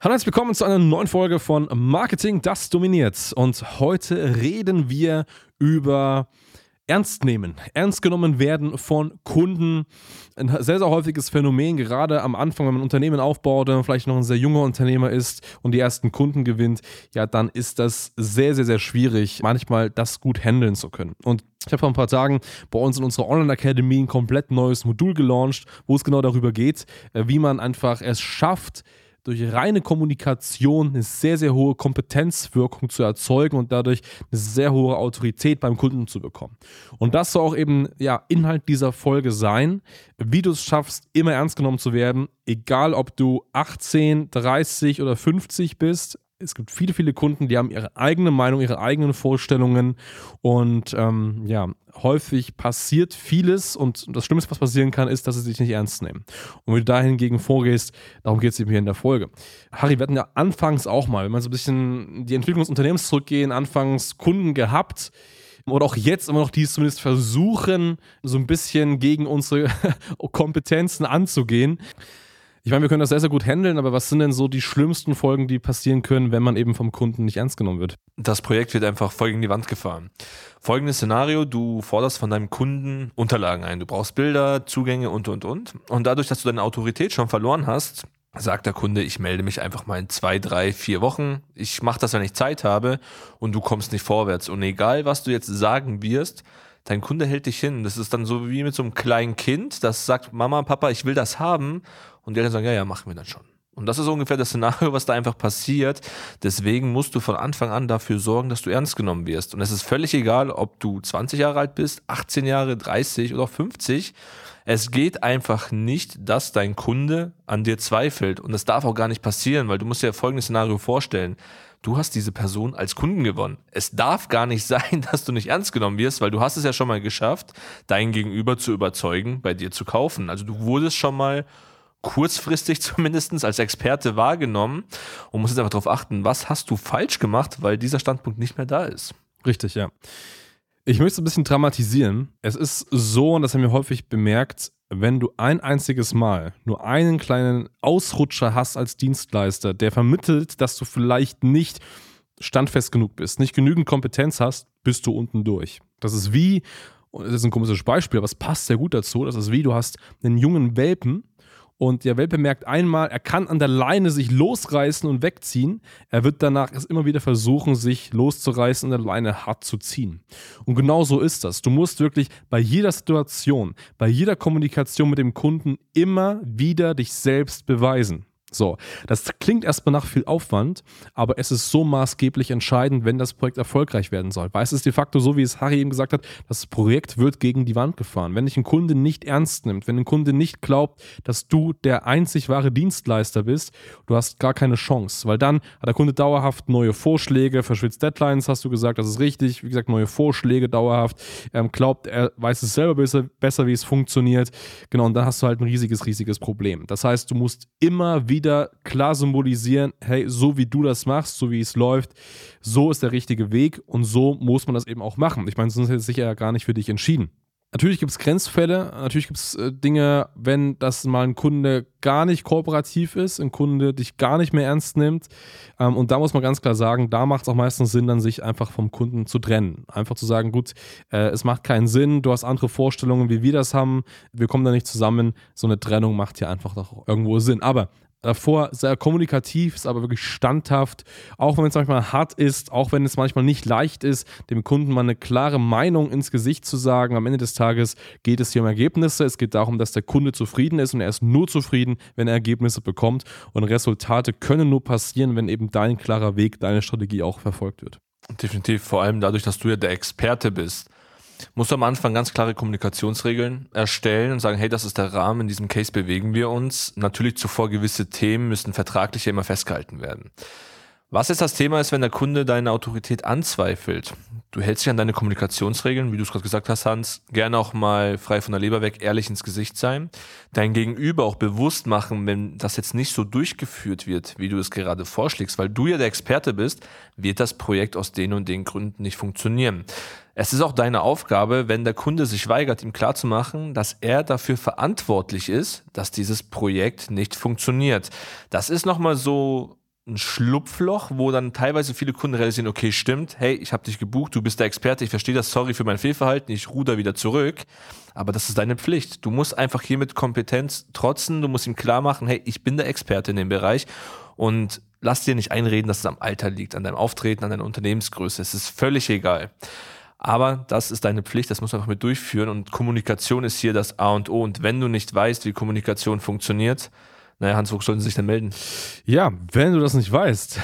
Hallo und willkommen zu einer neuen Folge von Marketing, das dominiert. Und heute reden wir über Ernst nehmen, ernst genommen werden von Kunden. Ein sehr, sehr häufiges Phänomen, gerade am Anfang, wenn man ein Unternehmen aufbaut, wenn man vielleicht noch ein sehr junger Unternehmer ist und die ersten Kunden gewinnt, ja, dann ist das sehr, sehr, sehr schwierig, manchmal das gut handeln zu können. Und ich habe vor ein paar Tagen bei uns in unserer Online-Akademie ein komplett neues Modul gelauncht, wo es genau darüber geht, äh, wie man einfach es schafft, durch reine Kommunikation eine sehr, sehr hohe Kompetenzwirkung zu erzeugen und dadurch eine sehr hohe Autorität beim Kunden zu bekommen. Und das soll auch eben ja, Inhalt dieser Folge sein, wie du es schaffst, immer ernst genommen zu werden, egal ob du 18, 30 oder 50 bist es gibt viele, viele Kunden, die haben ihre eigene Meinung, ihre eigenen Vorstellungen und ähm, ja, häufig passiert vieles und das Schlimmste, was passieren kann, ist, dass sie sich nicht ernst nehmen. Und wenn du da hingegen vorgehst, darum geht es eben hier in der Folge. Harry, wir hatten ja anfangs auch mal, wenn man so ein bisschen die Entwicklung des Unternehmens zurückgehen, anfangs Kunden gehabt, oder auch jetzt immer noch die zumindest versuchen, so ein bisschen gegen unsere Kompetenzen anzugehen. Ich meine, wir können das sehr, sehr gut handeln, aber was sind denn so die schlimmsten Folgen, die passieren können, wenn man eben vom Kunden nicht ernst genommen wird? Das Projekt wird einfach voll gegen die Wand gefahren. Folgendes Szenario, du forderst von deinem Kunden Unterlagen ein. Du brauchst Bilder, Zugänge und, und, und. Und dadurch, dass du deine Autorität schon verloren hast, sagt der Kunde, ich melde mich einfach mal in zwei, drei, vier Wochen. Ich mache das, wenn ich Zeit habe und du kommst nicht vorwärts. Und egal, was du jetzt sagen wirst, dein Kunde hält dich hin. Das ist dann so wie mit so einem kleinen Kind, das sagt, Mama, Papa, ich will das haben. Und die Eltern sagen, ja, ja, machen wir dann schon. Und das ist ungefähr das Szenario, was da einfach passiert. Deswegen musst du von Anfang an dafür sorgen, dass du ernst genommen wirst. Und es ist völlig egal, ob du 20 Jahre alt bist, 18 Jahre, 30 oder 50. Es geht einfach nicht, dass dein Kunde an dir zweifelt. Und das darf auch gar nicht passieren, weil du musst dir folgendes Szenario vorstellen. Du hast diese Person als Kunden gewonnen. Es darf gar nicht sein, dass du nicht ernst genommen wirst, weil du hast es ja schon mal geschafft, dein Gegenüber zu überzeugen, bei dir zu kaufen. Also du wurdest schon mal kurzfristig zumindest als Experte wahrgenommen und musst jetzt einfach darauf achten, was hast du falsch gemacht, weil dieser Standpunkt nicht mehr da ist. Richtig, ja. Ich möchte es ein bisschen dramatisieren. Es ist so, und das haben wir häufig bemerkt, wenn du ein einziges Mal nur einen kleinen Ausrutscher hast als Dienstleister, der vermittelt, dass du vielleicht nicht standfest genug bist, nicht genügend Kompetenz hast, bist du unten durch. Das ist wie, und das ist ein komisches Beispiel, aber es passt sehr gut dazu, das ist wie, du hast einen jungen Welpen, und der Welpe merkt einmal, er kann an der Leine sich losreißen und wegziehen. Er wird danach es immer wieder versuchen, sich loszureißen und der Leine hart zu ziehen. Und genau so ist das. Du musst wirklich bei jeder Situation, bei jeder Kommunikation mit dem Kunden immer wieder dich selbst beweisen. So, das klingt erstmal nach viel Aufwand, aber es ist so maßgeblich entscheidend, wenn das Projekt erfolgreich werden soll. Weil es ist de facto so, wie es Harry eben gesagt hat, das Projekt wird gegen die Wand gefahren. Wenn dich ein Kunde nicht ernst nimmt, wenn ein Kunde nicht glaubt, dass du der einzig wahre Dienstleister bist, du hast gar keine Chance. Weil dann hat der Kunde dauerhaft neue Vorschläge, verschwitzt Deadlines, hast du gesagt, das ist richtig. Wie gesagt, neue Vorschläge dauerhaft. Er glaubt, er weiß es selber besser, besser, wie es funktioniert. Genau, und dann hast du halt ein riesiges, riesiges Problem. Das heißt, du musst immer wieder wieder klar symbolisieren, hey, so wie du das machst, so wie es läuft, so ist der richtige Weg und so muss man das eben auch machen. Ich meine, sonst hätte es sich ja gar nicht für dich entschieden. Natürlich gibt es Grenzfälle, natürlich gibt es äh, Dinge, wenn das mal ein Kunde gar nicht kooperativ ist, ein Kunde dich gar nicht mehr ernst nimmt. Ähm, und da muss man ganz klar sagen, da macht es auch meistens Sinn, dann sich einfach vom Kunden zu trennen. Einfach zu sagen, gut, äh, es macht keinen Sinn, du hast andere Vorstellungen, wie wir das haben, wir kommen da nicht zusammen. So eine Trennung macht hier einfach doch irgendwo Sinn. Aber davor sehr kommunikativ, ist aber wirklich standhaft, auch wenn es manchmal hart ist, auch wenn es manchmal nicht leicht ist, dem Kunden mal eine klare Meinung ins Gesicht zu sagen. Am Ende des Tages geht es hier um Ergebnisse. Es geht darum, dass der Kunde zufrieden ist und er ist nur zufrieden, wenn er Ergebnisse bekommt. Und Resultate können nur passieren, wenn eben dein klarer Weg, deine Strategie auch verfolgt wird. Definitiv, vor allem dadurch, dass du ja der Experte bist musst du am Anfang ganz klare Kommunikationsregeln erstellen und sagen, hey, das ist der Rahmen, in diesem Case bewegen wir uns. Natürlich zuvor gewisse Themen müssen vertraglich immer festgehalten werden. Was jetzt das Thema ist, wenn der Kunde deine Autorität anzweifelt? Du hältst dich an deine Kommunikationsregeln, wie du es gerade gesagt hast, Hans, gerne auch mal frei von der Leber weg, ehrlich ins Gesicht sein. Dein Gegenüber auch bewusst machen, wenn das jetzt nicht so durchgeführt wird, wie du es gerade vorschlägst, weil du ja der Experte bist, wird das Projekt aus den und den Gründen nicht funktionieren. Es ist auch deine Aufgabe, wenn der Kunde sich weigert, ihm klarzumachen, dass er dafür verantwortlich ist, dass dieses Projekt nicht funktioniert. Das ist nochmal so ein Schlupfloch, wo dann teilweise viele Kunden realisieren, okay, stimmt, hey, ich habe dich gebucht, du bist der Experte, ich verstehe das, sorry für mein Fehlverhalten, ich ruder wieder zurück. Aber das ist deine Pflicht. Du musst einfach hier mit Kompetenz trotzen, du musst ihm klar machen, hey, ich bin der Experte in dem Bereich und lass dir nicht einreden, dass es am Alter liegt, an deinem Auftreten, an deiner Unternehmensgröße. Es ist völlig egal. Aber das ist deine Pflicht, das musst du einfach mit durchführen und Kommunikation ist hier das A und O. Und wenn du nicht weißt, wie Kommunikation funktioniert, naja, Hans, wo sollten Sie sich denn melden? Ja, wenn du das nicht weißt,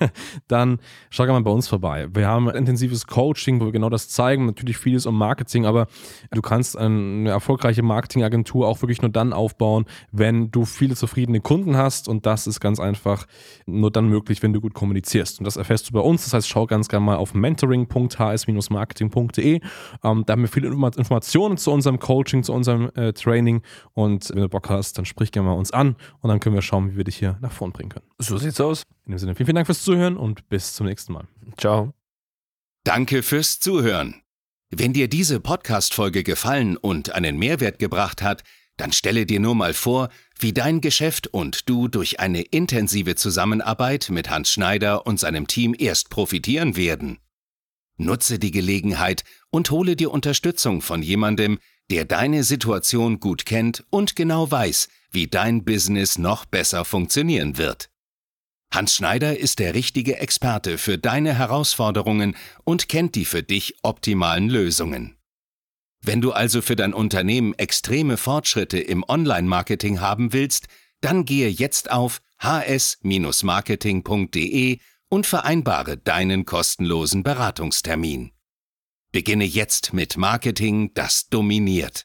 dann schau gerne mal bei uns vorbei. Wir haben ein intensives Coaching, wo wir genau das zeigen. Natürlich vieles um Marketing, aber du kannst eine erfolgreiche Marketingagentur auch wirklich nur dann aufbauen, wenn du viele zufriedene Kunden hast. Und das ist ganz einfach nur dann möglich, wenn du gut kommunizierst. Und das erfährst du bei uns. Das heißt, schau ganz gerne mal auf mentoring.hs-marketing.de. Ähm, da haben wir viele Informationen zu unserem Coaching, zu unserem äh, Training. Und wenn du Bock hast, dann sprich gerne mal uns an und dann können wir schauen, wie wir dich hier nach vorn bringen können. So sieht's aus. In dem Sinne, vielen, vielen Dank fürs Zuhören und bis zum nächsten Mal. Ciao. Danke fürs Zuhören. Wenn dir diese Podcast-Folge gefallen und einen Mehrwert gebracht hat, dann stelle dir nur mal vor, wie dein Geschäft und du durch eine intensive Zusammenarbeit mit Hans Schneider und seinem Team erst profitieren werden. Nutze die Gelegenheit und hole dir Unterstützung von jemandem, der deine Situation gut kennt und genau weiß, wie dein Business noch besser funktionieren wird. Hans Schneider ist der richtige Experte für deine Herausforderungen und kennt die für dich optimalen Lösungen. Wenn du also für dein Unternehmen extreme Fortschritte im Online-Marketing haben willst, dann gehe jetzt auf hs-marketing.de und vereinbare deinen kostenlosen Beratungstermin. Beginne jetzt mit Marketing, das dominiert.